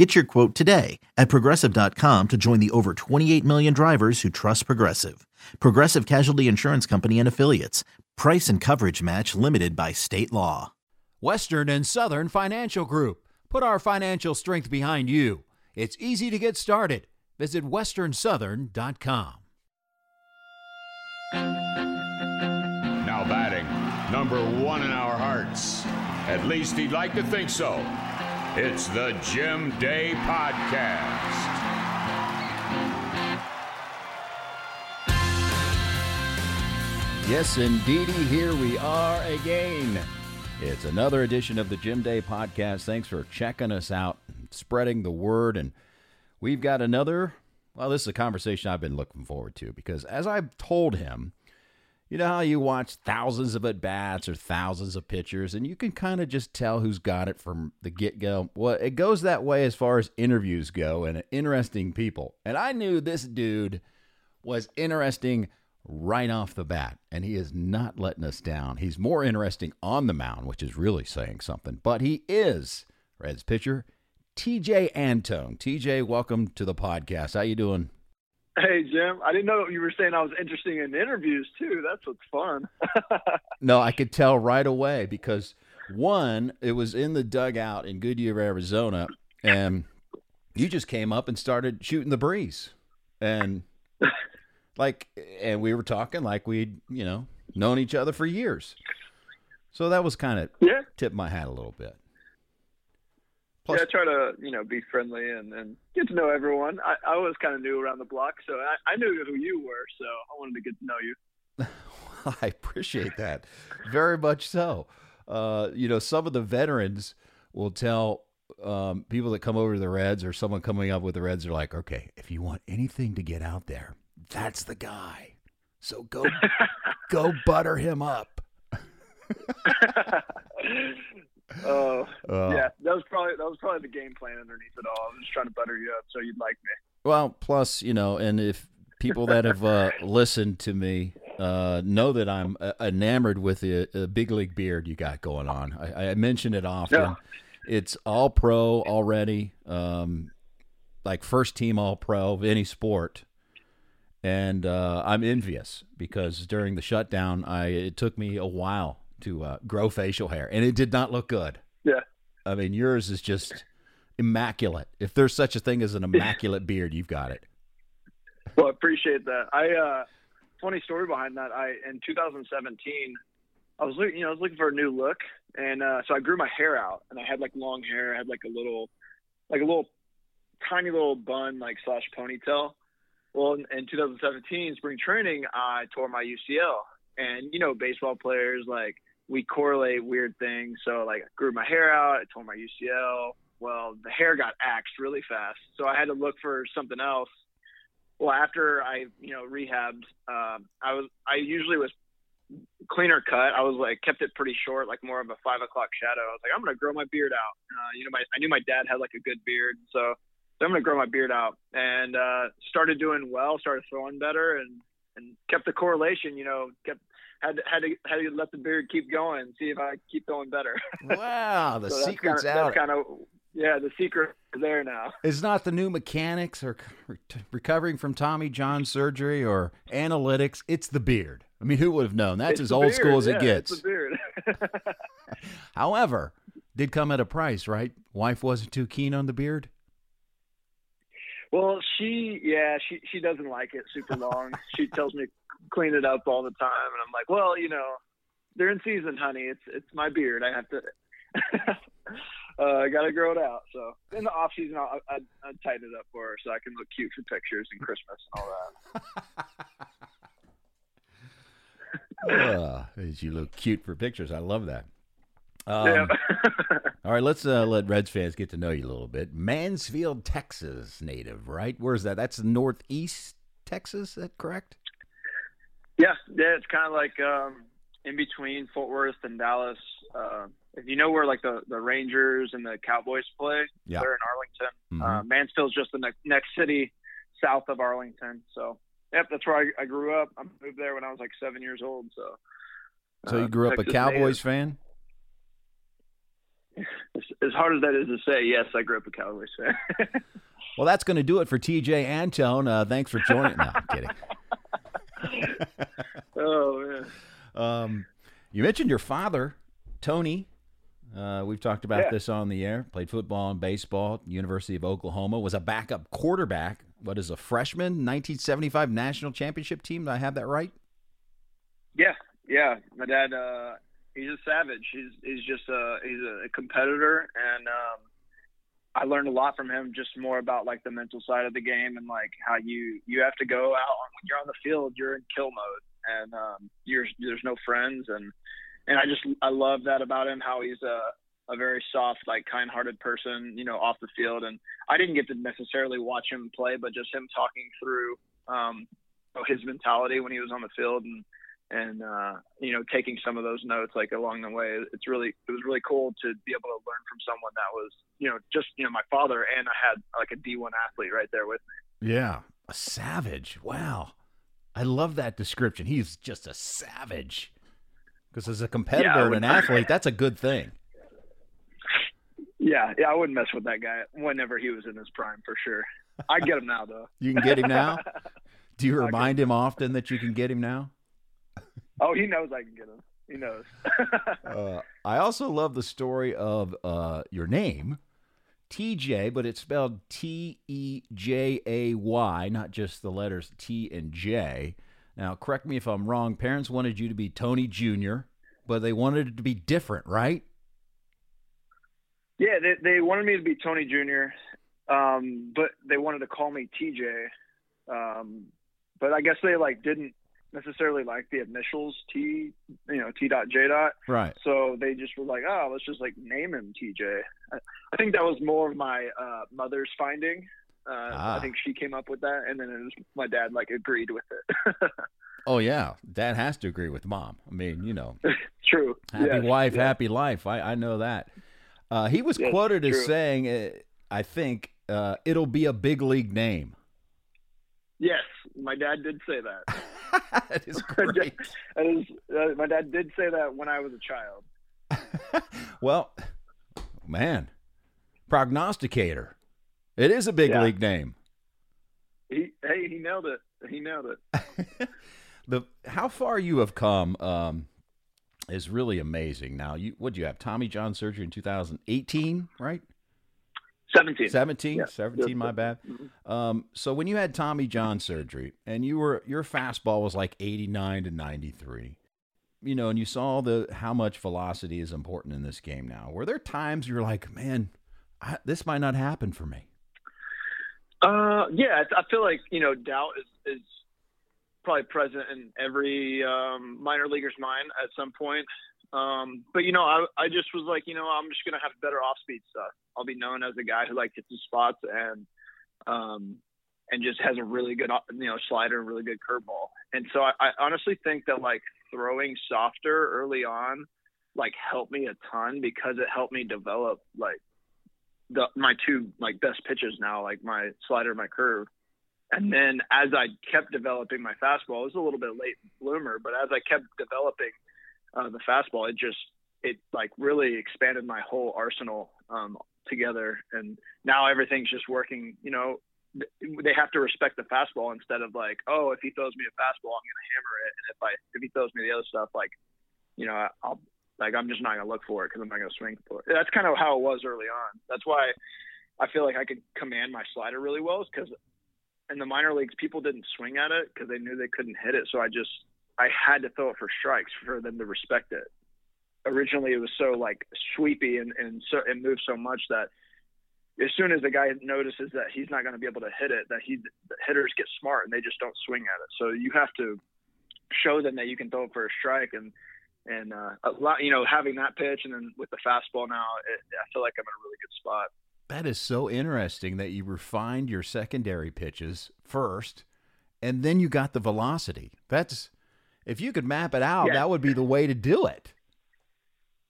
Get your quote today at progressive.com to join the over 28 million drivers who trust Progressive. Progressive Casualty Insurance Company and Affiliates. Price and coverage match limited by state law. Western and Southern Financial Group. Put our financial strength behind you. It's easy to get started. Visit westernsouthern.com. Now batting, number one in our hearts. At least he'd like to think so. It's the Jim Day Podcast. Yes, indeedy, here we are again. It's another edition of the Jim Day Podcast. Thanks for checking us out, spreading the word. And we've got another, well, this is a conversation I've been looking forward to because as I've told him, you know how you watch thousands of at bats or thousands of pitchers, and you can kind of just tell who's got it from the get go? Well, it goes that way as far as interviews go and interesting people. And I knew this dude was interesting right off the bat, and he is not letting us down. He's more interesting on the mound, which is really saying something, but he is Reds pitcher Tejay Antone. Tejay, welcome to the podcast. How you doing? Hey Jim, I didn't know you were saying I was interesting in interviews too. That's what's fun. no, I could tell right away because one, it was in the dugout in Goodyear, Arizona, and you just came up and started shooting the breeze, and like, and we were talking like we'd you know known each other for years. So that was kind of yeah. tip my hat a little bit. Plus, yeah, I try to you know be friendly and, and get to know everyone. I, I was kind of new around the block, so I, I knew who you were, so I wanted to get to know you. I appreciate that very much. So, uh, you know, some of the veterans will tell um, people that come over to the Reds or someone coming up with the Reds are like, okay, if you want anything to get out there, that's the guy. So go, go butter him up. Oh, uh, yeah, that was probably that was probably the game plan underneath it all. I was just trying to butter you up so you'd like me. Well, plus, you know, and if people that have uh, listened to me uh, know that I'm uh, enamored with the, the, big league beard you got going on. I, I mention it often. Yeah. It's all pro already, um, like first team all pro of any sport. And uh, I'm envious because during the shutdown, I it took me a while to uh, grow facial hair, and it did not look good. Yeah. I mean, yours is just immaculate. If there's such a thing as an immaculate beard, you've got it. Well, I appreciate that. I uh, funny story behind that. I in 2017, I was looking, you know, I was looking for a new look, and uh, so I grew my hair out, and I had like long hair. I had like a little, like a little, tiny little bun, like slash ponytail. Well, in, in 2017 spring training, I tore my UCL, and you know, baseball players like we correlate weird things. So like I grew my hair out, I tore my UCL. Well, the hair got axed really fast, so I had to look for something else. Well, after I you know rehabbed, um, I was I usually was cleaner cut. I was like kept it pretty short, like more of a five o'clock shadow. I was like I'm gonna grow my beard out. Uh, you know, my I knew my dad had like a good beard, so, so I'm gonna grow my beard out and uh, started doing well, started throwing better, and and kept the correlation. You know, kept had to, had to had to let the beard keep going, see if I keep going better. Wow, the so secret's kinda, out. Kind of yeah, the secret is there now. It's not the new mechanics or recovering from Tommy John surgery or analytics. It's the beard. I mean, who would have known? That's it's as old beard. school as yeah, it gets. It's the beard. However, did come at a price, right? Wife wasn't too keen on the beard. Well, she yeah, she she doesn't like it super long. she tells me clean it up all the time, and I'm like, well, you know, they're in season, honey. It's it's my beard. I have to. uh, I gotta grow it out. So in the off season, I'll, I, I tighten it up for her so I can look cute for pictures and Christmas and all that. uh, you look cute for pictures. I love that. Um, yeah. all right, let's uh, let Reds fans get to know you a little bit. Mansfield, Texas native, right? Where's that? That's northeast Texas. Is that correct? Yeah, yeah, it's kind of like um, in between Fort Worth and Dallas. Uh, if you know where like the, the Rangers and the Cowboys play, Yeah. they're in Arlington. Mhm. Uh, Mansfield's just the next next city south of Arlington. So, yep, that's where I, I grew up. I moved there when I was like seven years old. So, So you uh, grew up a Cowboys fan? native. As, as hard as that is to say, yes, I grew up a Cowboys fan. Well, that's going to do it for Tejay Antone. Uh, thanks for joining. No, I'm kidding. oh man. Um, you mentioned your father, Tony. Uh, we've talked about Yeah. this on the air. Played football and baseball. University of Oklahoma was a backup quarterback. What is a freshman? 1975 national championship team. Do I have that right? Yeah, yeah. My dad, uh, he's a savage. He's he's just a he's a competitor, and um, I learned a lot from him. Just more about like the mental side of the game and like how you you have to go out when you're on the field. You're in kill mode, and um, you're there's no friends, and and I just I love that about him. How he's a a very soft, like kind-hearted person, you know, off the field. And I didn't get to necessarily watch him play, but just him talking through um, his mentality when he was on the field and and uh, you know taking some of those notes like along the way. It's really it was really cool to be able to learn from someone that was you know just you know my father and I had like a D1 athlete right there with me. Yeah. A savage. Wow. I love that description. He's just a savage. Because as a competitor I and an athlete, that's a good thing. Yeah, yeah, I wouldn't mess with that guy whenever he was in his prime for sure. I'd get him now though. You can get him now. Do you remind him often that you can get him now? Oh, he knows I can get him. He knows. Uh, I also love the story of uh, your name, Tejay, but it's spelled T E J A Y, not just the letters T and J. Now, correct me if I'm wrong. Parents wanted you to be Tony Jr., but they wanted it to be different, right? Yeah, they they wanted me to be Tony Jr., um, but they wanted to call me TJ. Um, but I guess they like didn't necessarily like the initials T, you know, T dot J dot. Right. So they just were like, oh, let's just like name him Tejay. I, I think that was more of my uh, mother's finding. Uh, Ah. I think she came up with that, and then it was my dad like agreed with it. Oh, yeah. Dad has to agree with mom. I mean, you know, True. happy Yes, wife, yeah. happy life. I, I know that. Uh, he was Yes, quoted as saying, uh, I think, uh, it'll be a big league name. Yes, my dad did say that. That is great. That is, uh, my dad did say that when I was a child. well, man, prognosticator. It is a big Yeah. league name. He, hey, he nailed it. He nailed it. The how far you have come um, is really amazing. Now, you what you have Tommy John surgery in 2018, right? 17. 17, Yeah. 17, my bad. Um, so when you had Tommy John surgery and you were your fastball was like 89 to 93. You know, and you saw the how much velocity is important in this game now. Were there times you were like, "Man, I, this might not happen for me." Uh, yeah, I I feel like you know doubt is, is probably present in every um, minor leaguer's mind at some point. Um, but you know, I I just was like, you know, I'm just gonna have better off speed stuff. I'll be known as a guy who like hits the spots and um and just has a really good you know slider and really good curveball. And so I, I honestly think that like throwing softer early on like helped me a ton because it helped me develop like the my two like best pitches now, like my slider, my curve. And then as I kept developing my fastball, it was a little bit late bloomer, but as I kept developing uh, the fastball, it just it like really expanded my whole arsenal um, together. And now everything's just working. You know, they have to respect the fastball instead of like, oh, if he throws me a fastball, I'm gonna hammer it, and if I if he throws me the other stuff, like, you know, I'll like I'm just not gonna look for it because I'm not gonna swing for it. That's kind of how it was early on. That's why I feel like I could command my slider really well, because in the minor leagues people didn't swing at it because they knew they couldn't hit it. So I just I had to throw it for strikes for them to respect it. Originally, it was so like sweepy and and so and moved so much that as soon as the guy notices that he's not going to be able to hit it, that he the hitters get smart and they just don't swing at it. So you have to show them that you can throw it for a strike and and uh, a lot, you know, having that pitch and then with the fastball now, it, I feel like I'm in a really good spot. That is so interesting that you refined your secondary pitches first, and then you got the velocity. That's if you could map it out, Yeah. that would be the way to do it.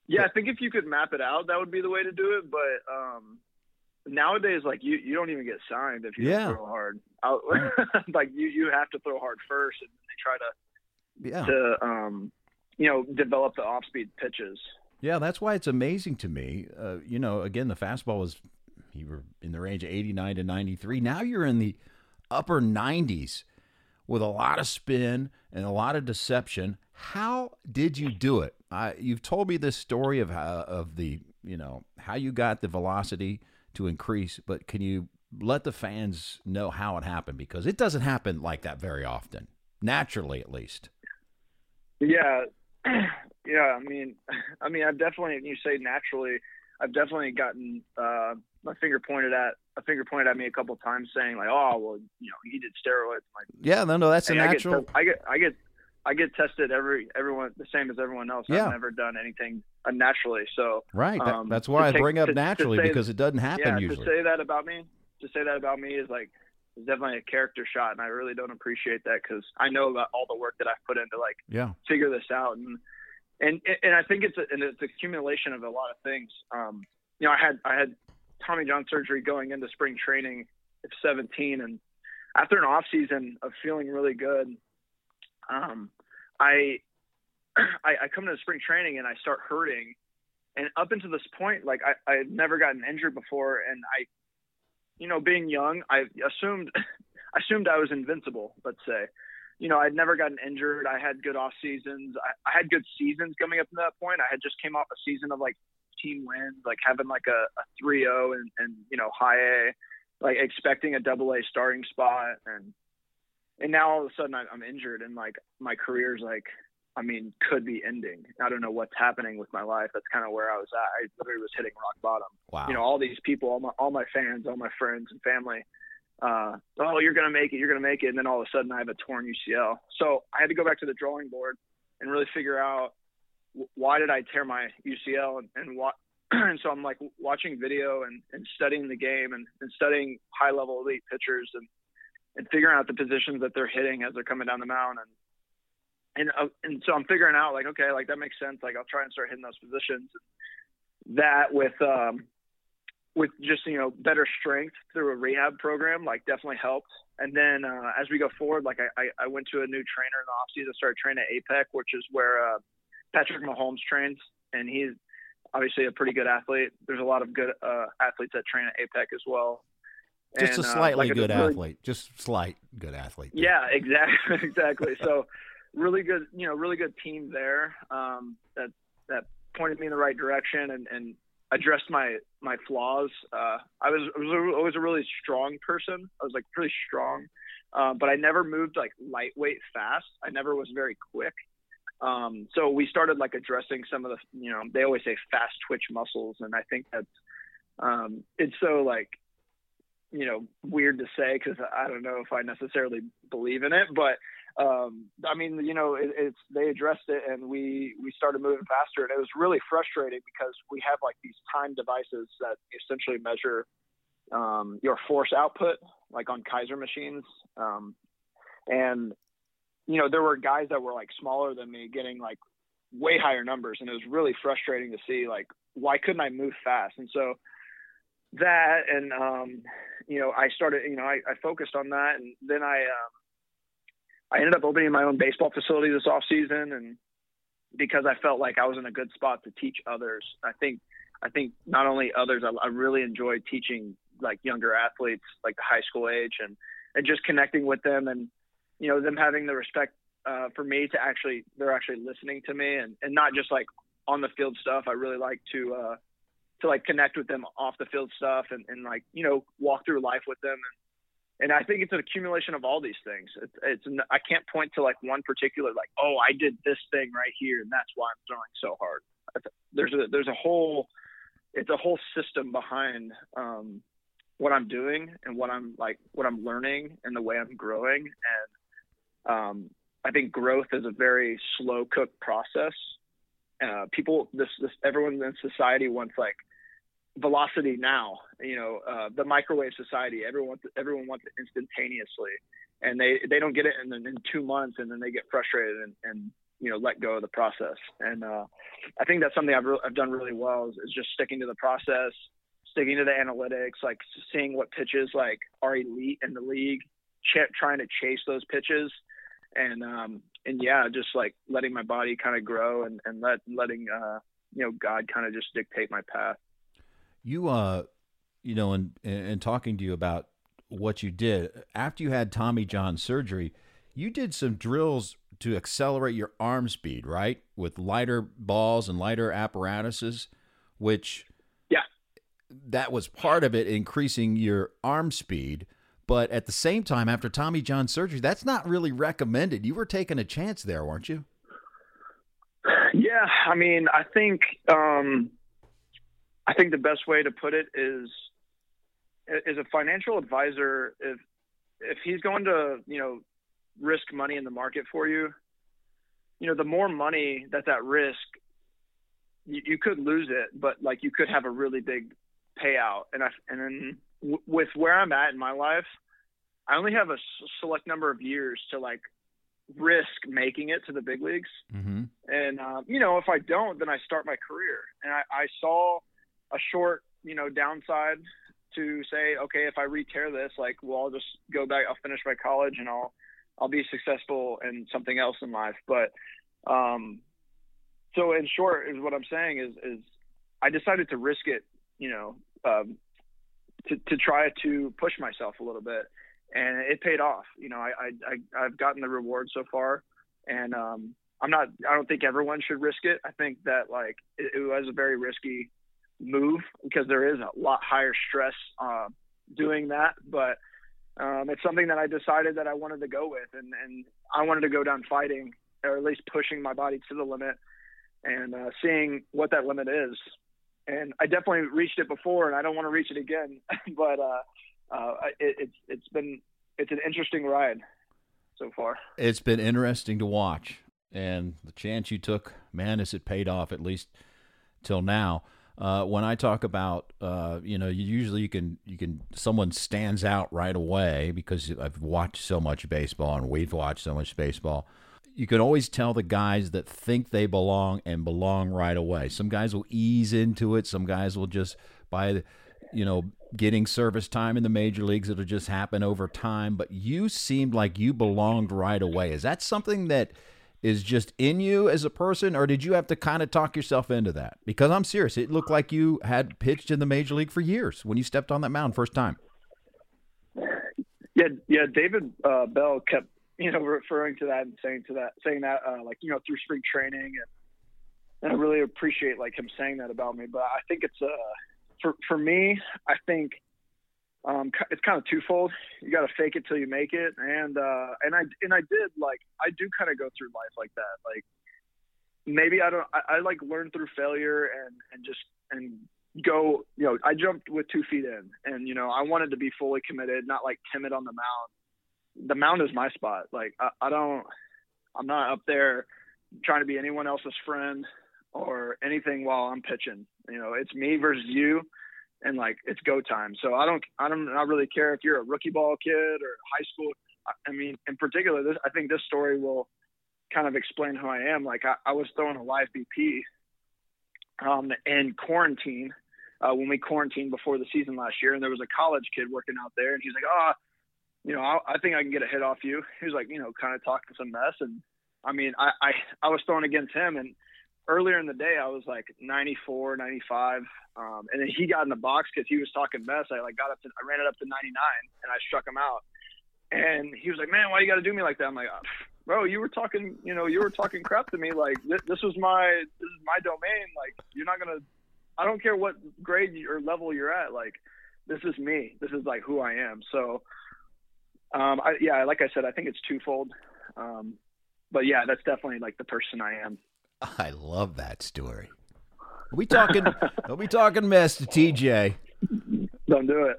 Yeah, I think if you could map it out, that would be the way to do it. But um, nowadays, like you, you don't even get signed if you Yeah. throw hard. Like you, you have to throw hard first, and they try to Yeah. to um, you know, develop the off speed pitches. Yeah, that's why it's amazing to me. Uh, you know, again, the fastball was you were in the range of 89 to 93. Now you're in the upper 90s with a lot of spin and a lot of deception. How did you do it? I, you've told me this story of how of the you know how you got the velocity to increase, but can you let the fans know how it happened because it doesn't happen like that very often, naturally at least. Yeah, yeah. I mean, I mean, I've definitely. You say naturally. I've definitely gotten uh, my finger pointed at a finger pointed at me a couple times, saying like, "Oh, well, you know, he did steroids." Like, Yeah, no, no, that's a Hey, I get, natural. I get, I get, I get tested every everyone the same as everyone else. Yeah. I've never done anything unnaturally. So Right. That, um, that's why I take- bring up to- to naturally say- because it doesn't happen yeah, usually. to say that about me, to say that about me is like is definitely a character shot, and I really don't appreciate that because I know about all the work that I've put into like yeah. figure this out, and and and I think it's a, and it's accumulation of a lot of things. Um, you know, I had I had Tommy John surgery going into spring training at 17, and after an off season of feeling really good, um, I, I I come to spring training and I start hurting, and up until this point, like I I had never gotten injured before, and I, you know, being young, I assumed I assumed I was invincible. Let's say, you know, I'd never gotten injured. I had good off seasons. I, I had good seasons coming up to that point. I had just came off a season of like 15 wins, like having like a, a 3-0 and, and, you know, high A, like expecting a double A starting spot. And, and now all of a sudden I'm, injured and like my career's like, I mean, could be ending. I don't know what's happening with my life. That's kind of where I was at. I literally was hitting rock bottom Wow. you know all these people all my all my fans all my friends and family uh oh you're gonna make it you're gonna make it and then all of a sudden i have a torn ucl so i had to go back to the drawing board and really figure out why did i tear my ucl and, and what and so i'm like watching video and, and studying the game and, and studying high level elite pitchers and and figuring out the positions that they're hitting as they're coming down the mound. And and uh, and so I'm figuring out like okay like that makes sense. Like I'll try and start hitting those positions. That with um with just you know better strength through a rehab program like definitely helped. And then uh, as we go forward like I, I, I went to a new trainer in the offseason started training at APEC which is where uh, Patrick Mahomes trains and he's obviously a pretty good athlete there's a lot of good uh, athletes that train at APEC as well just And, a uh, slightly like, good athlete. Just slight good athlete. yeah, exactly, exactly. So really good, you know, really good team there um, that that pointed me in the right direction and, and addressed my my flaws. Uh, I was I was always a really strong person. I was like really strong, uh, but I never moved like lightweight fast. I never was very quick. Um, so we started like addressing some of the, you know, they always say fast twitch muscles, and I think that's um, it's so like you know weird to say because I don't know if I necessarily believe in it, but um, I mean you know it, it's they addressed it and we we started moving faster and it was really frustrating because we have like these time devices that essentially measure um, your force output like on Keiser machines um, and you know there were guys that were like smaller than me getting like way higher numbers and it was really frustrating to see like why couldn't I move fast? And so that and um you know i started you know i, I focused on that and then i um i ended up opening my own baseball facility this off season and because i felt like i was in a good spot to teach others i think i think not only others i, I really enjoyed teaching like younger athletes like the high school age and and just connecting with them and you know them having the respect uh for me to actually they're actually listening to me and and not just like on the field stuff i really like to uh to like connect with them off the field stuff and, and like you know walk through life with them and and I think it's an accumulation of all these things. It's, it's n- I can't point to like one particular like oh I did this thing right here and that's why I'm throwing so hard. There's a there's a whole it's a whole system behind um, what I'm doing and what I'm like what I'm learning and the way I'm growing and um, I think growth is a very slow cook process. Uh, people this this everyone in society wants like velocity now. You know, uh, the microwave society. Everyone wants everyone wants it instantaneously, and they they don't get it in in two months, and then they get frustrated and, and you know let go of the process. And uh, I think that's something I've re- I've done really well is, is just sticking to the process, sticking to the analytics, like seeing what pitches like are elite in the league, ch- trying to chase those pitches, and um, and yeah, just like letting my body kind of grow and and let letting uh, you know God kind of just dictate my path. You uh, you know, and and talking to you about what you did after you had Tommy John surgery, you did some drills to accelerate your arm speed, right? With lighter balls and lighter apparatuses, which yeah, that was part of it increasing your arm speed. But at the same time, after Tommy John surgery, that's not really recommended. You were taking a chance there, weren't you? Yeah, I mean, I think um, I think the best way to put it is is a financial advisor if if he's going to you know risk money in the market for you, you know, the more money that that risk, you, you could lose it, but like you could have a really big payout. And I, and then w- with where I'm at in my life, I only have a select number of years to like risk making it to the big leagues. Mm-hmm. And, um, you know, if I don't, then I start my career. And I, I saw a short, you know, downside to say, okay, if I re-tear this, like, well, I'll just go back, I'll finish my college and I'll, I'll be successful in something else in life. But um, so in short, is what I'm saying is is I decided to risk it, you know, um, to try to push myself a little bit, and it paid off. You know, I I, I have gotten the reward so far, and um, I'm not. I don't think everyone should risk it. I think that like it, it was a very risky move because there is a lot higher stress uh, doing that, but um, it's something that I decided that I wanted to go with, and, and I wanted to go down fighting, or at least pushing my body to the limit, and uh, seeing what that limit is. And I definitely reached it before, and I don't want to reach it again. but uh, uh, it, it's it's been it's an interesting ride so far. It's been interesting to watch, and the chance you took, man, has it paid off at least till now. Uh, when I talk about, uh, you know, usually you can you can someone stands out right away because I've watched so much baseball and we've watched so much baseball. You can always tell the guys that think they belong and belong right away. Some guys will ease into it. Some guys will just by, you know, getting service time in the major leagues. It'll just happen over time. But you seemed like you belonged right away. Is that something that is just in you as a person, or did you have to kind of talk yourself into that? Because I'm serious, it looked like you had pitched in the major league for years when you stepped on that mound first time. Yeah, yeah. David uh, Bell kept you know referring to that and saying to that, saying that uh, like you know through spring training, and, and I really appreciate like him saying that about me. But I think it's uh for for me, I think um, it's kind of twofold. You got to fake it till you make it, and uh, and I and I did like I do kind of go through life like that. Like maybe I don't I, I like learn through failure and and just and go. You know, I jumped with two feet in, and you know I wanted to be fully committed, not like timid on the mound. The mound is my spot. Like I, I don't, I'm not up there trying to be anyone else's friend or anything while I'm pitching. You know, it's me versus you and like it's go time. So I don't I don't not really care if you're a rookie ball kid or high school. I mean, in particular, this I think this story will kind of explain who I am. Like I, I was throwing a live BP um, in quarantine uh, when we quarantined before the season last year, and there was a college kid working out there, and he's like, "Oh, you know, I, I think I can get a hit off you." He was like, you know, kind of talking some mess, and I mean, I I, I was throwing against him, and earlier in the day I was like 94, 95, um, and then he got in the box because he was talking mess. I like got up to, I ran it up to 99, and I struck him out. And he was like, "Man, why you got to do me like that?" I'm like, oh, "Bro, you were talking, you know, you were talking crap to me. Like this, this was my, this is my domain. Like you're not gonna, I don't care what grade or level you're at. Like this is me. This is like who I am. So, um, I, yeah, like I said, I think it's twofold. Um, but yeah, that's definitely like the person I am. I love that story. Are we talking? are we talking mess to Tejay? Don't do it.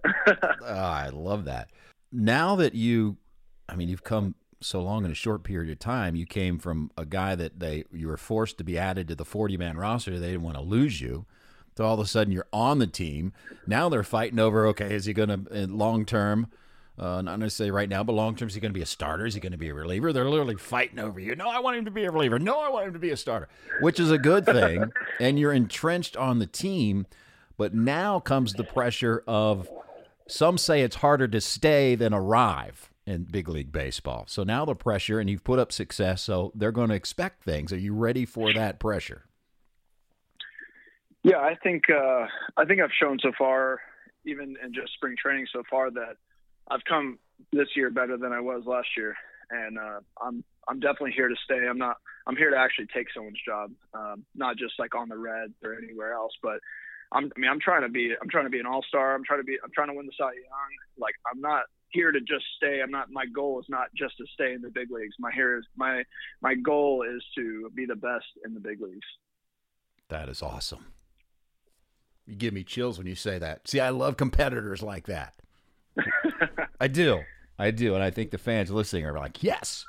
oh, I love that. Now that you, I mean, you've come so long in a short period of time. You came from a guy that they you were forced to be added to the forty man roster. They didn't want to lose you. So all of a sudden you're on the team. Now they're fighting over. Okay, is he going to long term? Uh, not necessarily right now, but long term, is he going to be a starter? Is he going to be a reliever? They're literally fighting over you. No, I want him to be a reliever. No, I want him to be a starter, which is a good thing. and you're entrenched on the team. But now comes the pressure of some say it's harder to stay than arrive in big league baseball. So now the pressure, and you've put up success, so they're going to expect things. Are you ready for that pressure? Yeah, I think uh, I think I've shown so far, even in just spring training so far, that I've come this year better than I was last year, and uh, I'm I'm definitely here to stay. I'm not I'm here to actually take someone's job, um, not just like on the red or anywhere else, but I'm, I mean, I'm trying to be, I'm trying to be an all star. I'm trying to be, I'm trying to win the Cy Young. Like, I'm not here to just stay. I'm not. My goal is not just to stay in the big leagues. My here is my my goal is to be the best in the big leagues. That is awesome. You give me chills when you say that. See, I love competitors like that. I do. I do. And I think the fans listening are like, yes,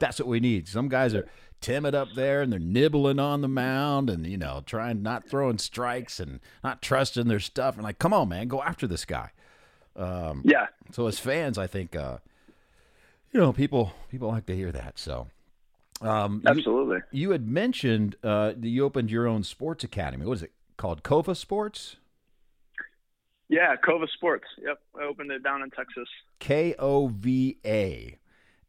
that's what we need. Some guys are timid up there and they're nibbling on the mound and, you know, trying not throwing strikes and not trusting their stuff. And like, come on, man, go after this guy. Um, yeah. So as fans, I think, uh, you know, people people like to hear that. So, um, absolutely. You, you had mentioned uh, that you opened your own sports academy. What is it called? Kova Sports. Yeah, Kova Sports. Yep, I opened it down in Texas. K O V A.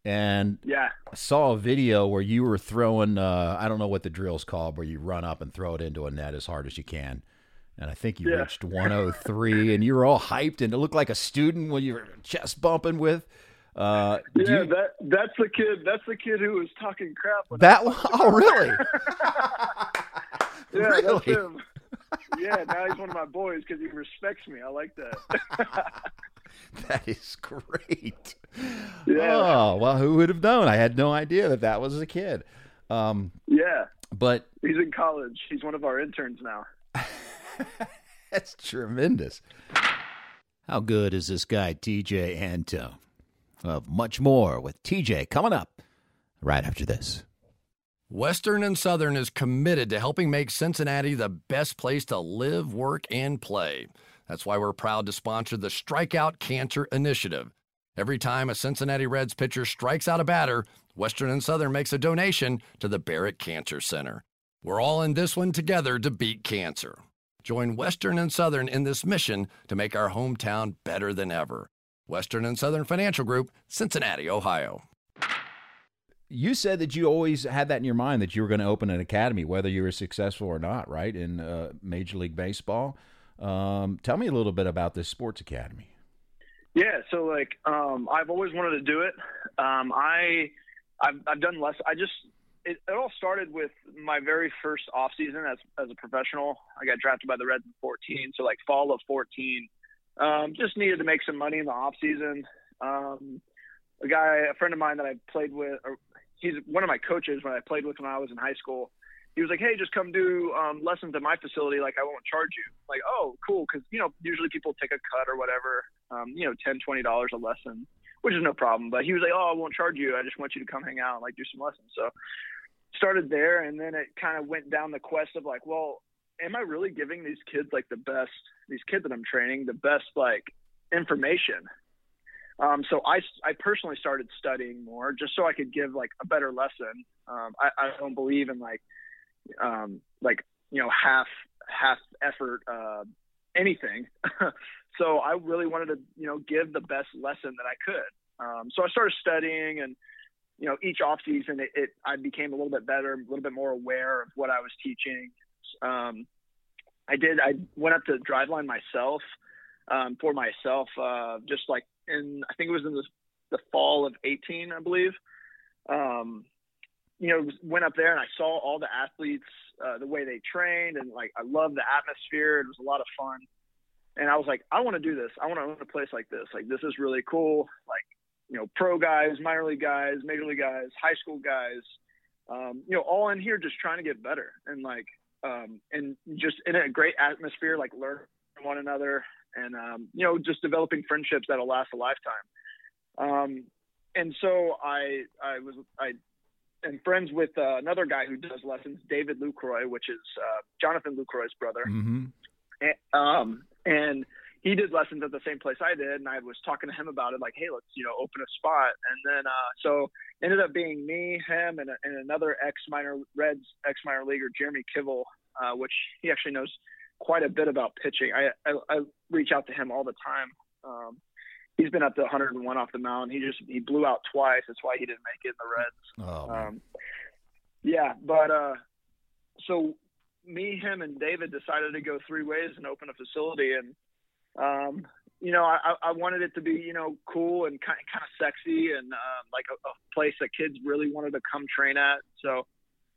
And yeah, I saw a video where you were throwing. Uh, I don't know what the drill's called, where you run up and throw it into a net as hard as you can and I think you yeah. reached 103, and you were all hyped, and it looked like a student when you were chest bumping with. Uh, yeah, you, that that's the kid. That's the kid who was talking crap. That one? oh really? yeah, really? that's him. Yeah, now he's one of my boys because he respects me. I like that. that is great. Yeah. Oh well, who would have known? I had no idea that that was a kid. Um, yeah. But he's in college. He's one of our interns now. That's tremendous. How good is this guy, Tejay Anto? Well, much more with Tejay coming up right after this. Western and Southern is committed to helping make Cincinnati the best place to live, work, and play. That's why we're proud to sponsor the Strikeout Cancer Initiative. Every time a Cincinnati Reds pitcher strikes out a batter, Western and Southern makes a donation to the Barrett Cancer Center. We're all in this one together to beat cancer. Join Western and Southern in this mission to make our hometown better than ever. Western and Southern Financial Group, Cincinnati, Ohio. You said that you always had that in your mind that you were going to open an academy, whether you were successful or not, right, in uh, Major League Baseball. Um, tell me a little bit about this sports academy. Yeah, so like um, I've always wanted to do it. Um, I I've, I've done less. I just it, it all started with my very first off season as as a professional. I got drafted by the Reds in 14, so like fall of 14. Um, just needed to make some money in the off season. Um, a guy, a friend of mine that I played with, or he's one of my coaches when I played with when I was in high school. He was like, "Hey, just come do um, lessons at my facility. Like, I won't charge you." Like, oh, cool, because you know usually people take a cut or whatever. Um, you know, ten, twenty dollars a lesson, which is no problem. But he was like, "Oh, I won't charge you. I just want you to come hang out and like do some lessons." So started there and then it kind of went down the quest of like well am i really giving these kids like the best these kids that i'm training the best like information um, so I, I personally started studying more just so I could give like a better lesson. Um, I, I don't believe in like, um, like, you know, half, half effort, uh, anything. so I really wanted to, you know, give the best lesson that I could. Um, so I started studying and, you know, each off season, it, it, I became a little bit better, a little bit more aware of what I was teaching. Um, I did. I went up to Driveline myself um, for myself, uh, just like in I think it was in the, the fall of 18, I believe. Um, you know, went up there and I saw all the athletes, uh, the way they trained, and like I loved the atmosphere. It was a lot of fun, and I was like, I want to do this. I want to own a place like this. Like this is really cool. Like you know, pro guys, minor league guys, major league guys, high school guys, um, you know, all in here just trying to get better and like, um, and just in a great atmosphere, like learn from one another and, um, you know, just developing friendships that'll last a lifetime. Um, and so I, I was, I am friends with uh, another guy who does lessons, David Lucroy, which is uh, Jonathan Lucroy's brother. Mm-hmm. And, um, and he did lessons at the same place I did, and I was talking to him about it, like, hey, let's you know open a spot. And then uh, so ended up being me, him, and, and another ex minor Reds ex minor leaguer, Jeremy Kivel, uh, which he actually knows quite a bit about pitching. I, I, I reach out to him all the time. Um, he's been up to 101 off the mound. He just he blew out twice. That's why he didn't make it in the Reds. Oh. Um, yeah, but uh, so me, him, and David decided to go three ways and open a facility, and um, you know, I, I wanted it to be you know cool and kind kind of sexy and uh, like a, a place that kids really wanted to come train at. So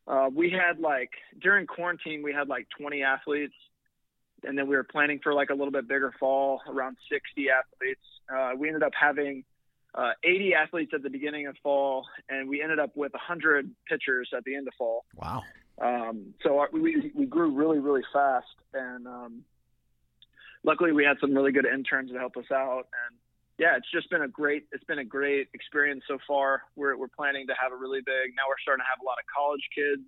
uh, we had like during quarantine we had like 20 athletes and then we were planning for like a little bit bigger fall, around 60 athletes. Uh, we ended up having uh, 80 athletes at the beginning of fall, and we ended up with 100 pitchers at the end of fall. Wow. Um, so our, we we grew really really fast, and um, luckily we had some really good interns to help us out. And yeah, it's just been a great it's been a great experience so far. We're we're planning to have a really big. Now we're starting to have a lot of college kids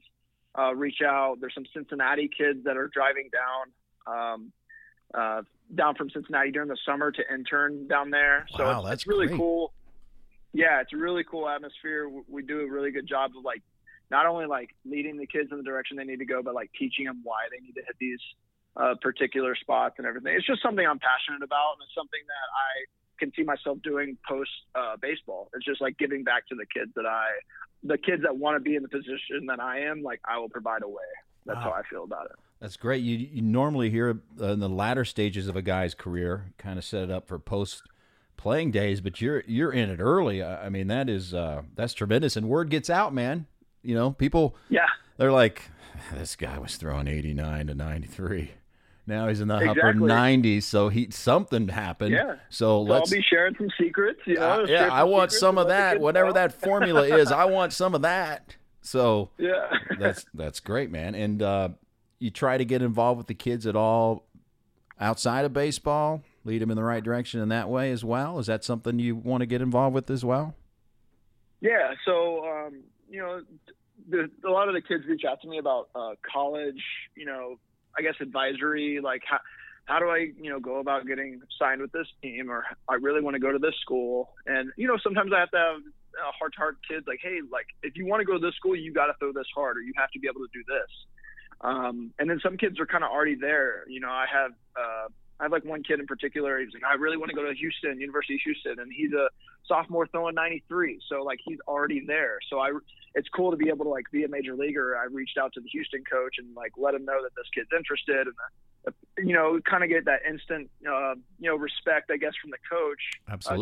uh, reach out. There's some Cincinnati kids that are driving down um, uh, down from Cincinnati during the summer to intern down there. So Wow, it's, that's it's really great. cool. Yeah, it's a really cool atmosphere. We- We do a really good job of like not only like leading the kids in the direction they need to go, but like teaching them why they need to hit these uh, particular spots and everything. It's just something I'm passionate about, and it's something that I can see myself doing post uh, baseball. It's just like giving back to the kids that I, the kids that want to be in the position that I am. Like I will provide a way. That's Wow. how I feel about it. That's great. You, you normally hear uh, in the latter stages of a guy's career, kind of set it up for post playing days, but you're you're in it early. I I mean, that is uh, that's tremendous, and word gets out, man. You know, people Yeah. they're like, this guy was throwing eighty nine to ninety three. Now he's in the upper nineties, so he something happened. Yeah. So So let's I'll be sharing some secrets. You know, uh, yeah, I want some of that. Whatever know. that formula is, I want some of that. So Yeah. that's that's great, man. And uh, you try to get involved with the kids at all outside of baseball, lead them in the right direction in that way as well. Is that something you want to get involved with as well? Yeah. So, um, you know, the, a lot of the kids reach out to me about uh, college, you know, I guess advisory, like how, how do I, you know, go about getting signed with this team or I really want to go to this school. And, you know, sometimes I have to have uh, heart to heart kids like, Hey, like if you want to go to this school, you got to throw this hard or you have to be able to do this. Um, and then some kids are kind of already there. You know, I have, uh, I have like one kid in particular. He's like, I really want to go to Houston, University of Houston, and he's a sophomore throwing 93. So like he's already there. So I, it's cool to be able to like be a major leaguer. I reached out to the Houston coach and like let him know that this kid's interested, and uh, you know, kind of get that instant, uh, you know, respect, I guess, from the coach.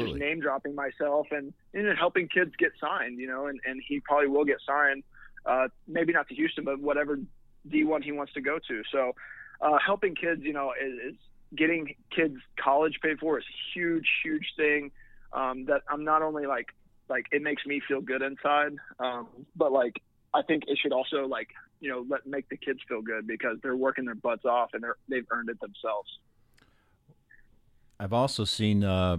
Uh, just name dropping myself and and helping kids get signed. You know, and and he probably will get signed. Uh, maybe not to Houston, but whatever D1 he wants to go to. So, uh, helping kids, you know, is, is getting kids college paid for is a huge, huge thing. Um, that I'm not only like, like it makes me feel good inside, um, but like I think it should also like, you know, let make the kids feel good because they're working their butts off and they're they've earned it themselves. I've also seen uh,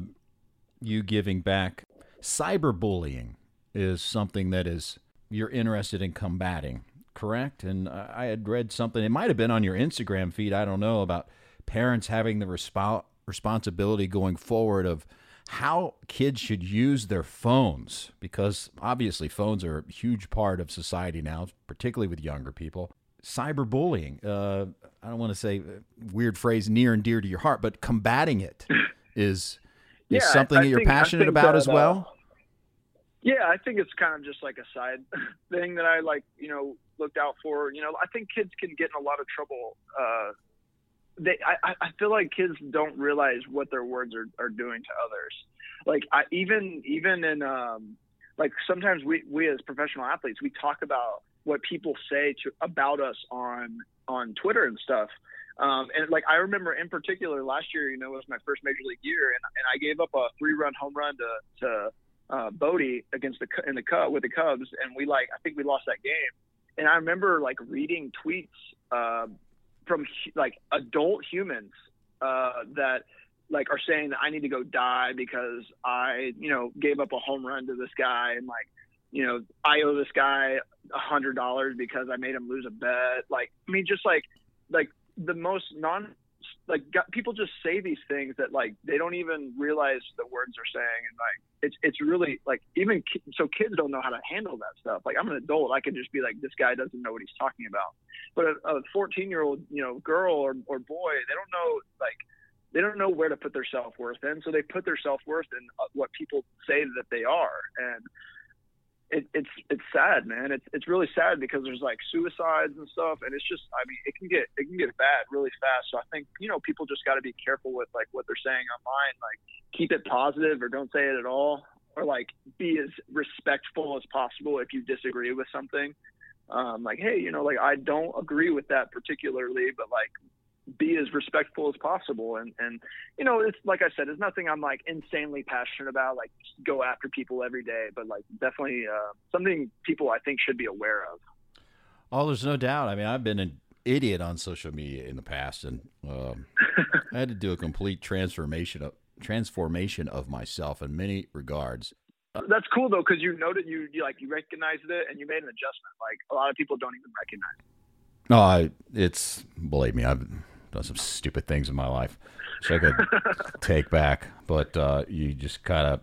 you giving back. Cyberbullying is something that is you're interested in combating, correct? And I had read something. It might have been on your Instagram feed. I don't know about parents having the respo- responsibility going forward of how kids should use their phones because obviously phones are a huge part of society now, particularly with younger people. Cyberbullying. Uh, I don't want to say uh, weird phrase near and dear to your heart, but combating it is is Yeah, something I that you're think- passionate about that, as well. uh, Yeah, I think it's kind of just like a side thing that I like, you know, looked out for. You know, I think kids can get in a lot of trouble. Uh, they, I, I feel like kids don't realize what their words are, are doing to others. Like, I even, even in, um, like sometimes we, we as professional athletes, we talk about what people say to about us on, on Twitter and stuff. Um, and like I remember in particular last year, you know, it was my first major league year, and, and I gave up a three-run home run to to uh, Bote against the in the Cub with the Cubs, and we like I think we lost that game. And I remember like reading tweets uh, from like adult humans uh, that like are saying that I need to go die because I you know gave up a home run to this guy and like you know I owe this guy a hundred dollars because I made him lose a bet. Like I mean just like like the most non like got, people just say these things that like they don't even realize the words they're saying, and like it's it's really like even ki- so kids don't know how to handle that stuff. Like I'm an adult, I can just be like, this guy doesn't know what he's talking about. But a, a 14 year old, you know, girl or or boy, they don't know like they don't know where to put their self worth in, so they put their self worth in uh, what people say that they are, and it, it's it's sad, man. It's it's really sad because there's like suicides and stuff, and it's just I mean it can get it can get bad really fast. So I think you know people just got to be careful with like what they're saying online. Like keep it positive or don't say it at all, or like be as respectful as possible if you disagree with something. Um, like hey, you know, like I don't agree with that particularly, but like be as respectful as possible. And and you know, it's like I said, it's nothing I'm like insanely passionate about. Like go after people every day, but like definitely uh, something people I think should be aware of. Oh, there's no doubt. I mean, I've been an idiot on social media in the past, and um, I had to do a complete transformation of transformation of myself in many regards. That's cool though, because you noted you, you like you recognized it and you made an adjustment. Like a lot of people don't even recognize. it No, I, it's believe me, I've done some stupid things in my life, so I could take back. But uh, you just kind of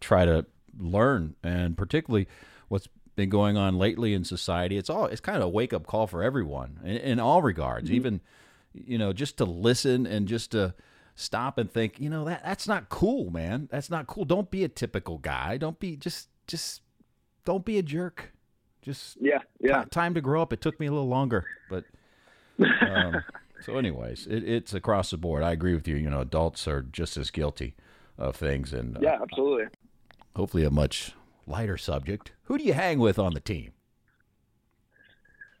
try to learn, and particularly what's been going on lately in society. It's all it's kind of a wake up call for everyone in, in all regards. Mm-hmm. Even you know, just to listen and just to stop and think. You know that that's not cool, man. That's not cool. Don't be a typical guy. Don't be just just don't be a jerk. Just yeah, yeah. T- time to grow up. It took me a little longer, but. Um, so, anyways, it, it's across the board. I agree with you. You know, adults are just as guilty of things, and yeah, uh, absolutely. Hopefully, a much lighter subject. Who do you hang with on the team?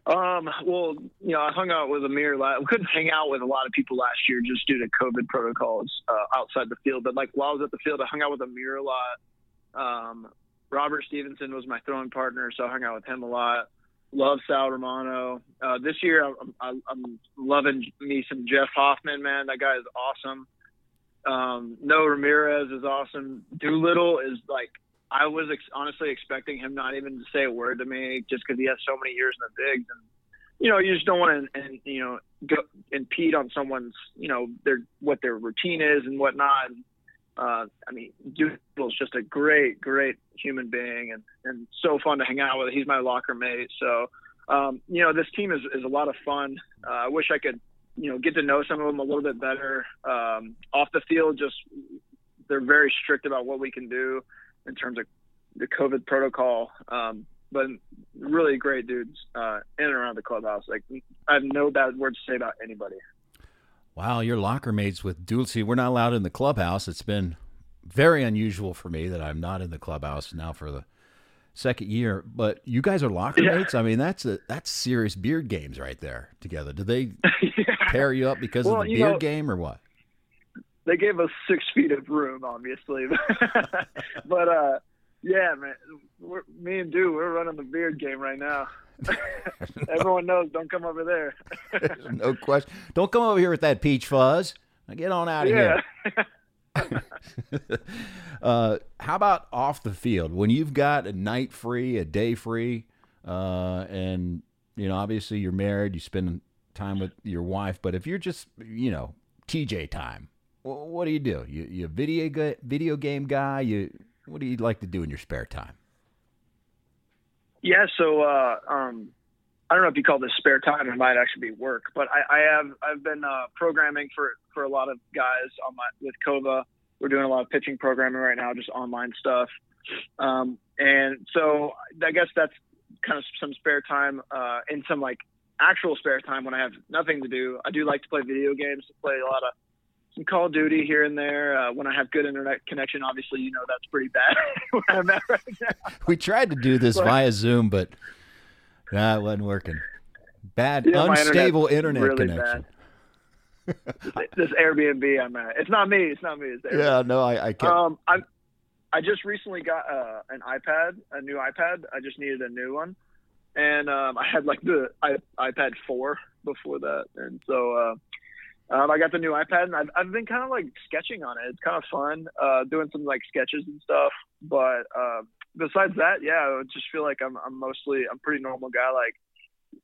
Um, well, you know, I hung out with Amir. A lot. We couldn't hang out with a lot of people last year just due to COVID protocols uh, outside the field. But like while I was at the field, I hung out with Amir a lot. Um, Robert Stephenson was my throwing partner, so I hung out with him a lot love Sal Romano. Uh, this year, I'm, I'm, loving me some Jeff Hoffman, man. That guy is awesome. Um, Noé Ramirez is awesome. Doolittle is like, I was ex- honestly expecting him not even to say a word to me just because he has so many years in the bigs. And, you know, you just don't want to, and, you know, go impede on someone's, you know, their, what their routine is and whatnot. Uh, I mean, Doolittle's just a great, great human being and, and so fun to hang out with. He's my locker mate. So, um, you know, this team is, is a lot of fun. Uh, I wish I could, you know, get to know some of them a little bit better. Um, off the field, just they're very strict about what we can do in terms of the COVID protocol. Um, but really great dudes uh, in and around the clubhouse. Like I have no bad words to say about anybody. Wow, your locker mates with dual. See, we're not allowed in the clubhouse. It's been very unusual for me that I'm not in the clubhouse now for the second year. But you guys are locker yeah. mates. I mean, that's a that's serious beard games right there together. Do they yeah. pair you up because well, of the beard know, game or what? They gave us six feet of room, obviously, but uh, yeah, man, we're, me and Du, we're running the beard game right now. Everyone knows. Don't come over there. no question. Don't come over here with that peach fuzz. Get on out of yeah. here. uh, how about off the field? When you've got a night free, a day free, uh, and you know, obviously you're married, you spend time with your wife. But if you're just, you know, Tejay time, what do you do? You you video video game guy? You what do you like to do in your spare time? Yeah, so uh, um, I don't know if you call this spare time. It might actually be work, but I, I have I've been uh, programming for for a lot of guys on my with Kova. We're doing a lot of pitching programming right now, just online stuff. Um, and so I guess that's kind of some spare time uh, and some like actual spare time when I have nothing to do. I do like to play video games, to play a lot of some Call of Duty here and there. Uh, when I have good internet connection, obviously, you know that's pretty bad where I'm at right now. We tried to do this but, via Zoom, but nah, it wasn't working. Bad, yeah, unstable internet really connection. this Airbnb I'm at. It's not me. It's not me. It's yeah, no, I, I can't. Um, I I just recently got uh, an iPad, a new iPad. I just needed a new one, and um, I had like the I, iPad four before that, and so. Uh, um, I got the new iPad and I've, I've been kind of like sketching on it. It's kind of fun, uh, doing some like sketches and stuff. But uh, besides that, yeah, I just feel like I'm, I'm mostly, I'm pretty normal guy. Like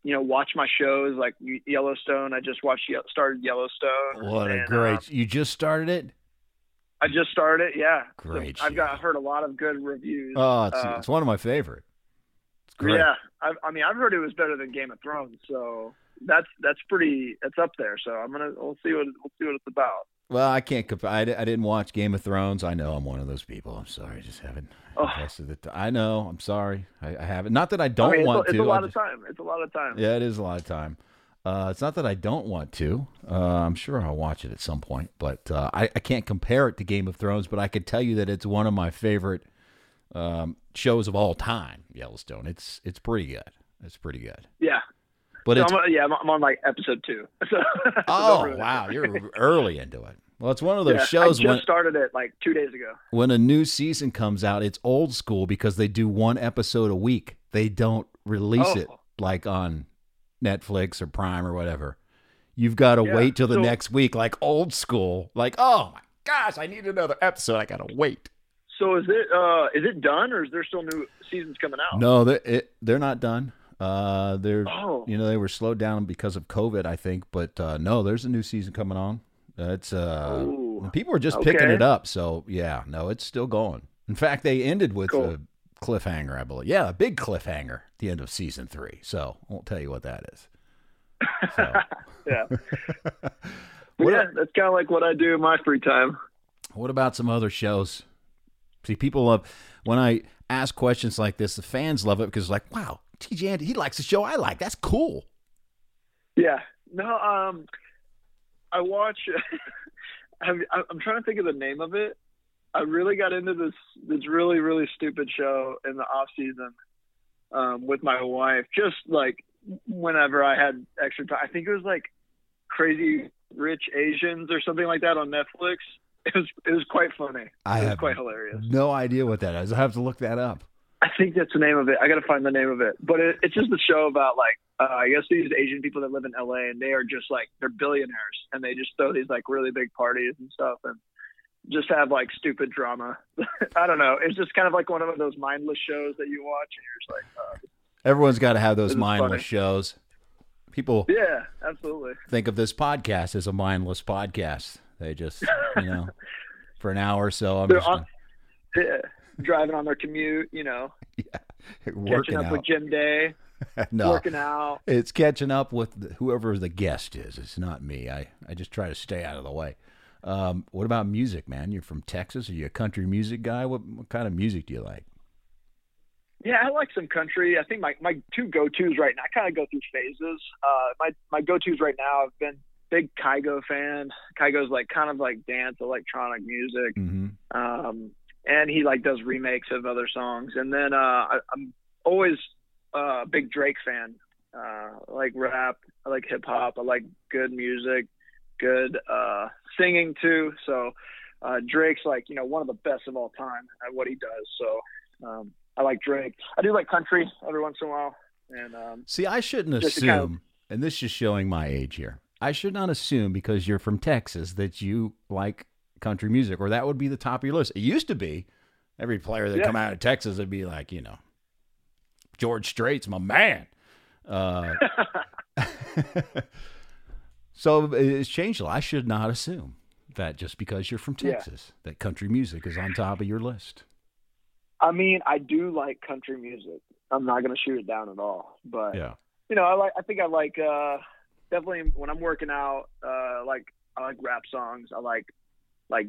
you know, watch my shows like Yellowstone. I just watched started Yellowstone. What a great! uh, you just started it. I just started. It. Yeah, So Great I've got. I've heard a lot of good reviews. Oh, it's, Uh, it's one of my favorite. It's great. Yeah, I, I mean, I've heard it was better than Game of Thrones, so that's that's pretty. It's up there. So I'm gonna we'll see what we'll see what it's about. Well, I can't. comp- I, I didn't watch Game of Thrones. I know I'm one of those people. I'm sorry, I just haven't Oh. I know. I'm sorry. I, I haven't. Not that I don't I mean, it's, a, it's to. a I lot just- of time. It's a lot of time. Yeah, it is a lot of time. Uh, it's not that I don't want to. Uh, I'm sure I'll watch it at some point, but uh, I, I can't compare it to Game of Thrones. But I could tell you that it's one of my favorite um, shows of all time. Yellowstone. It's it's pretty good. It's pretty good. Yeah. But So it's I'm, on- yeah, I'm, I'm on like episode two. So oh wow, you're early into it. Well, it's one of those Yeah, shows I just when started it like two days ago. when a new season comes out, it's old school because they do one episode a week. They don't release it Oh. like on Netflix or Prime or whatever. You've got to Yeah, wait till the so- next week, like old school. Like, oh my gosh, I need another episode. I got to wait. So is it uh is it done or is there still new seasons coming out? No, they it, they're not done. Uh, they're Oh. you know they were slowed down because of COVID, I think. But uh, no, there's a new season coming on. Uh, it's uh, Ooh. people are just picking it up. So yeah, no, it's still going. In fact, they ended with Cool. a cliffhanger, I believe. Yeah, a big cliffhanger at the end of season three. So I won't tell you what that is. So, Yeah. Yeah, that's kind of like what I do in my free time. what about some other shows? See, people love when I ask questions like this. The fans love it because like, wow, Tejay Andy, he likes the show I like. That's cool. Yeah. No, um, I watch. I'm, I'm trying to think of the name of it. I really got into this this really really stupid show in the off season um, with my wife. Just like whenever I had extra time, I think it was like Crazy Rich Asians or something like that on Netflix. It was it was quite funny. I it was quite hilarious. no idea what that is. I have to look that up. I think that's the name of it. I got to find the name of it. But it, it's just a show about like uh, I guess these Asian people that live in LA and they are just like they're billionaires and they just throw these like really big parties and stuff and just have like stupid drama. I don't know. It's just kind of like one of those mindless shows that you watch and you're just like, uh, Everyone's got to have those mindless funny. shows. People yeah, absolutely. think of this podcast as a mindless podcast. They just, you know, for an hour or so, I'm They're just on- Yeah, driving on their commute, you know, catching working up with. Jim Day, no, working out. it's catching up with the, whoever the guest is. It's not me. I, I just try to stay out of the way. Um, what about music, man? You're from Texas. Are you a country music guy? What, what kind of music do you like? Yeah, I like some country. I think my, my two go tos right now. I kind of go through phases. Uh, my my go tos right now. I've been big Kygo fan. Kygo's like kind of like dance electronic music, Mm-hmm. um, and he like does remakes of other songs. And then uh, I, I'm always uh, a big Drake fan. Uh, I like rap. I like hip hop. I like good music, good uh, singing too. So uh, Drake's like you know one of the best of all time at what he does. So um, I like Drake. I do like country every once in a while, and um, See, I shouldn't assume, kind of- and this is showing my age here. I should not assume because you're from Texas that you like country music, or that would be the top of your list. It used to be every player that Yeah. come out of Texas would be like, you know, George Strait's my man. Uh, so it's changed a lot. I should not assume that just because you're from Yeah. Texas, that country music is on top of your list. I mean I do like country music. I'm not gonna shoot it down at all, but Yeah. you know I like I think I like uh, definitely when I'm working out. Uh, like I like rap songs. I like like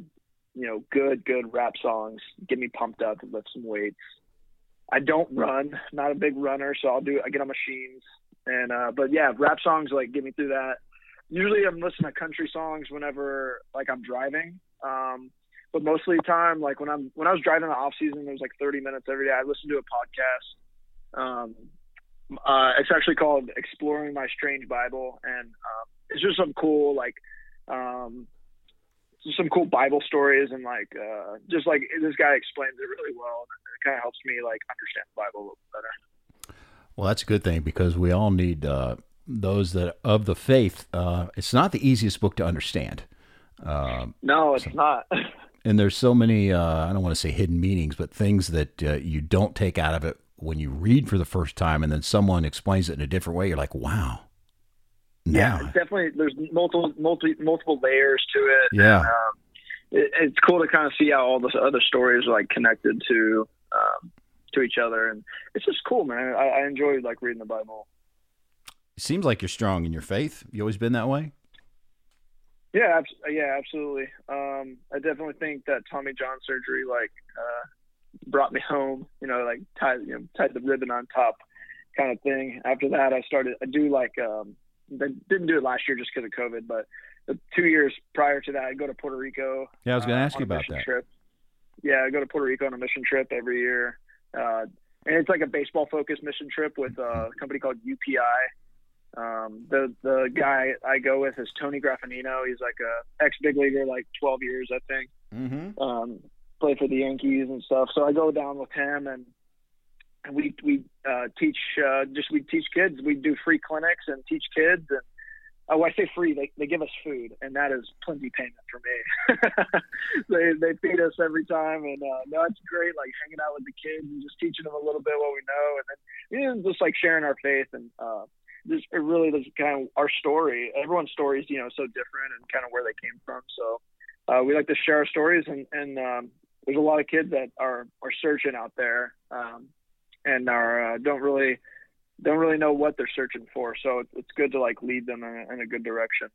you know good good rap songs. Get me pumped up to lift some weights. I don't run, not a big runner, so I'll do I get on machines and uh but yeah, rap songs like get me through that. Usually I'm listening to country songs whenever like I'm driving. Um but mostly the time like when I'm when I was driving the off season it was like 30 minutes every day I listened to a podcast. Um uh it's actually called Exploring My Strange Bible and um it's just some cool like um some cool Bible stories and like uh just like this guy explains it really well and it kind of helps me like understand the Bible a little better. Well, that's a good thing because we all need uh, those that of the faith. Uh, it's not the easiest book to understand, um, No, it's not. and there's so many. Uh, I don't want to say hidden meanings, but things that uh, you don't take out of it when you read for the first time and then someone explains it in a different way, you're like, wow. Yeah, it's definitely. There's multiple, multi, multiple layers to it. yeah. Um, it, it's cool to kind of see how all the other stories are like connected to um, to each other, and it's just cool, man. I, I enjoy like reading the Bible. It seems like you're strong in your faith. You always been that way? Yeah, abs- yeah, absolutely. Um, I definitely think that Tommy John surgery like uh, brought me home. You know, like tied you know tied the ribbon on top, kind of thing. After that, I started. I do like. Um, I didn't do it last year just because of COVID, but the two years prior to that, I'd go to Puerto Rico. Yeah, I was going to uh, ask you about that. Trip. Yeah, I go to Puerto Rico on a mission trip every year, uh, and it's like a baseball focused mission trip with a company called UPI. Um, the the guy I go with is Tony Graffanino. He's like a ex big leaguer, like 12 years, I think. Mm-hmm. Um, played for the Yankees and stuff. So I go down with him and we we uh, teach uh, just we teach kids. We do free clinics and teach kids and. Oh, I say free. They they give us food, and that is plenty payment for me. they they feed us every time, and uh, no, it's great. Like hanging out with the kids and just teaching them a little bit what we know, and then you know, just like sharing our faith and uh, just it really is kind of our story. Everyone's story is you know so different and kind of where they came from. So uh, we like to share our stories, and and um, there's a lot of kids that are are searching out there um, and are uh, don't really don't really know what they're searching for. So it's, it's good to like lead them in a, in a good direction.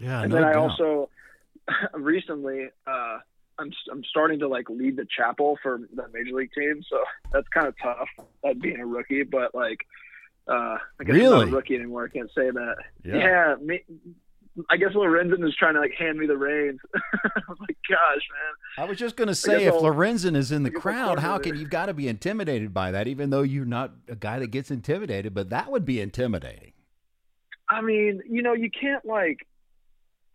Yeah, and no then I doubt. also recently uh, I'm I'm starting to like lead the chapel for the major league team. So that's kind of tough at being a rookie, but like. Uh, I guess I'm Really? not a rookie anymore. I can't say that. Yeah. Yeah, me, I guess Lorenzen is trying to like hand me the reins. I'm like, gosh, man. I was just going to say, if I'll- Lorenzen is in the I guess I'll crowd, how can you've got to be intimidated by that? Even though you're not a guy that gets intimidated, but that would be intimidating. I mean, you know, you can't like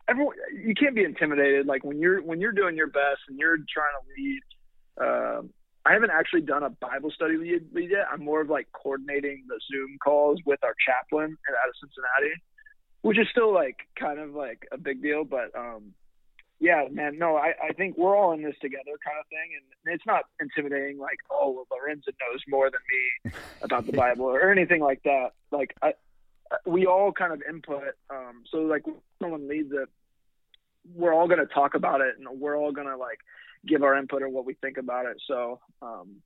everyone. You can't be intimidated. Like when you're when you're doing your best and you're trying to lead. Um, I haven't actually done a Bible study lead, lead yet. I'm more of like coordinating the Zoom calls with our chaplain out of Cincinnati, which is still like kind of like a big deal. But um, yeah, man, no, I, I think we're all in this together kind of thing. And it's not intimidating like, oh, well, Lorenzen knows more than me about the Bible or anything like that. Like, I, we all kind of input. Um, so like when someone leads it, we're all going to talk about it and we're all going to like give our input on what we think about it. So, um,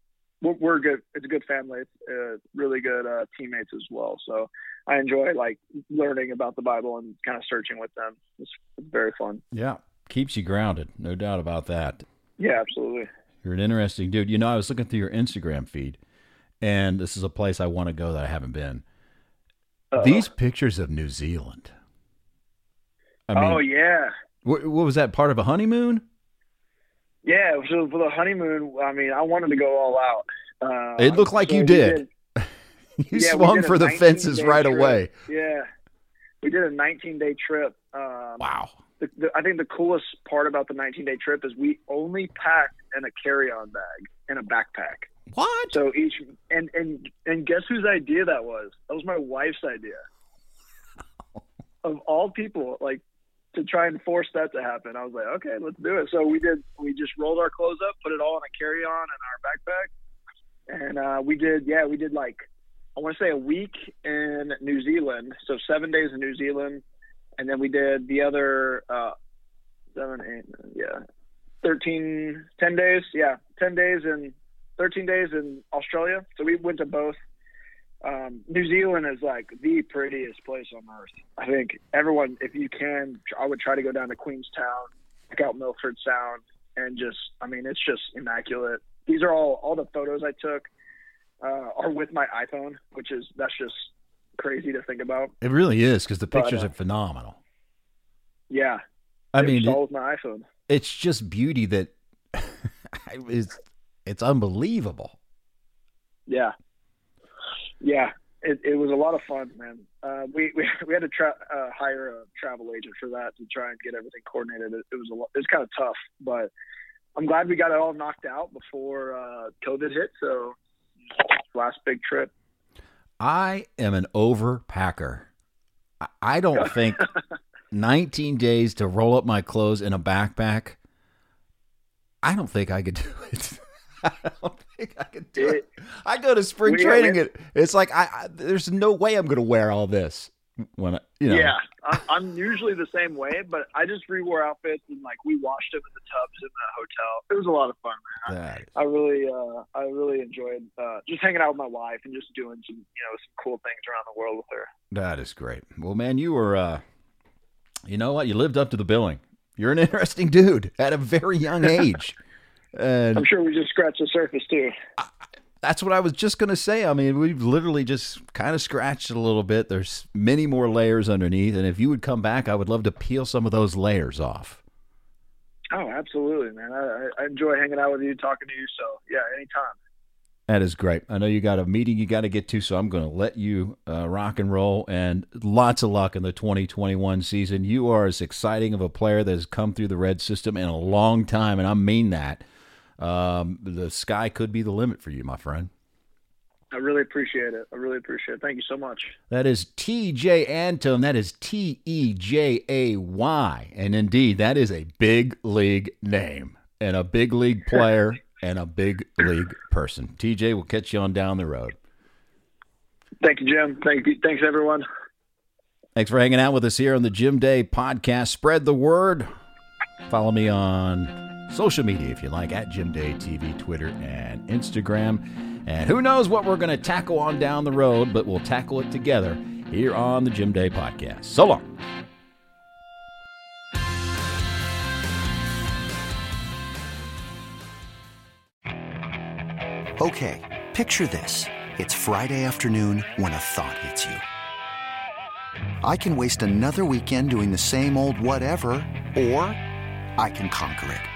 we're, we're good. It's a good family. It's uh, really good uh, teammates as well. So I enjoy like learning about the Bible and kind of searching with them. It's, very fun. Yeah, keeps you grounded, no doubt about that. Yeah, absolutely. You're an interesting dude. You know, I was looking through your Instagram feed, and this is a place I want to go that I haven't been. Uh, These pictures of New Zealand. I mean, oh yeah. what, what was that part of a honeymoon? Yeah, so for the honeymoon, I mean, I wanted to go all out. Uh, It looked like so you we did. You Yeah, swung for the fences right trip. away. Yeah, we did a 19 day trip. Um, Wow. the, the, I think the coolest part about the 19 day trip is we only packed in a carry on bag and a backpack. What? So each and and and guess whose idea that was? That was my wife's idea. Of all people, like to try and force that to happen, I was like, okay, let's do it. So we did. We just rolled our clothes up, put it all in a carry on in our backpack, and uh, we did. Yeah, we did like I want to say a week in New Zealand. So seven days in New Zealand, and then we did the other uh, seven, eight, yeah, 13, 10 days. Yeah, ten days in 13 days in Australia. So we went to both. Um, New Zealand is like the prettiest place on earth. I think everyone, if you can, I would try to go down to Queenstown, check out Milford Sound, and just, I mean, it's just immaculate. These are all all the photos I took uh, are with my iPhone, which is that's just crazy to think about. It really is because the But, pictures uh, are phenomenal. Yeah, I mean, all with my iPhone. it's just beauty that is it's unbelievable. Yeah, yeah. It, it was a lot of fun, man. Uh, we, we we had to tra- uh, hire a travel agent for that to try and get everything coordinated. It, it was a lot, it was kind of tough, but I'm glad we got it all knocked out before uh, COVID hit. So last big trip. I am an overpacker. I- don't think 19 days to roll up my clothes in a backpack. I don't think I could do it. I don't think I could do it. I go to spring training. It it's like I, I there's no way I'm going to wear all this when I, you know. Yeah, I'm, I'm usually the same way, but I just rewore outfits and like we washed them in the tubs in the hotel. It was a lot of fun, man. That is- I really, uh, I really enjoyed uh, just hanging out with my wife and just doing some, you know, some cool things around the world with her. That is great. Well, man, you were, uh, you know what? You lived up to the billing. You're an interesting dude at a very young age. And I'm sure we just scratched the surface too. That's what I was just going to say. I mean, we've literally just kind of scratched it a little bit. There's many more layers underneath. And if you would come back, I would love to peel some of those layers off. Oh, absolutely, man. I, I- enjoy hanging out with you, talking to you. So yeah, anytime. That is great. I know you got a meeting you got to get to, so I'm going to let you uh, rock and roll. And lots of luck in the 2021 season. You are as exciting of a player that has come through the red system in a long time, and I mean that. Um, the sky could be the limit for you, my friend. I really appreciate it. I really appreciate it. Thank you so much. That is Tejay Antone. That is T E J A Y. And indeed, that is a big league name and a big league player and a big league person. Tejay will catch you on down the road. Thank you, Jim. Thank you. Thanks, everyone. Thanks for hanging out with us here on the Jim Day podcast. Spread the word. Follow me on social media if you like at Jim Day TV, Twitter, and Instagram. And who knows what we're going to tackle on down the road, but we'll tackle it together here on the Jim Day podcast. So long. Okay, picture this. It's Friday afternoon when a thought hits you. I can waste another weekend doing the same old whatever, or I can conquer it.